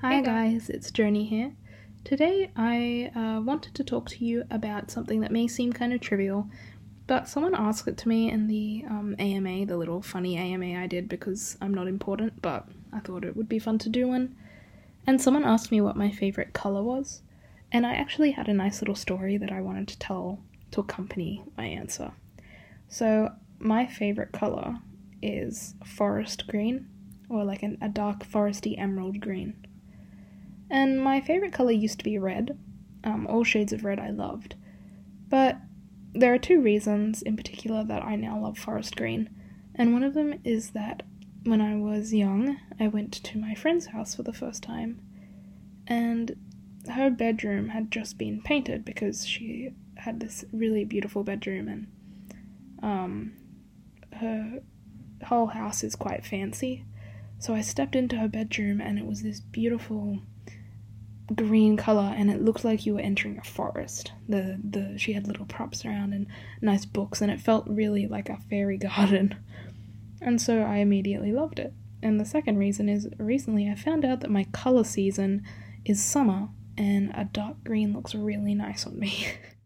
Hi guys, it's Journey here. Today I uh, wanted to talk to you about something that may seem kind of trivial, but someone asked it to me in the um, AMA, the little funny AMA I did because I'm not important, but I thought it would be fun to do one. And someone asked me what my favourite colour was, and I actually had a nice little story that I wanted to tell to accompany my answer. So, my favourite colour is forest green, or like an, a dark foresty emerald green. And my favourite colour used to be red. Um, all shades of red I loved. But there are two reasons in particular that I now love forest green. And one of them is that when I was young, I went to my friend's house for the first time. And her bedroom had just been painted because she had this really beautiful bedroom and um, her whole house is quite fancy. So I stepped into her bedroom and it was this beautiful green color and it looked like you were entering a forest. The the she had little props around and nice books and it felt really like a fairy garden. And so I immediately loved it. And the second reason is recently I found out that my color season is summer and a dark green looks really nice on me.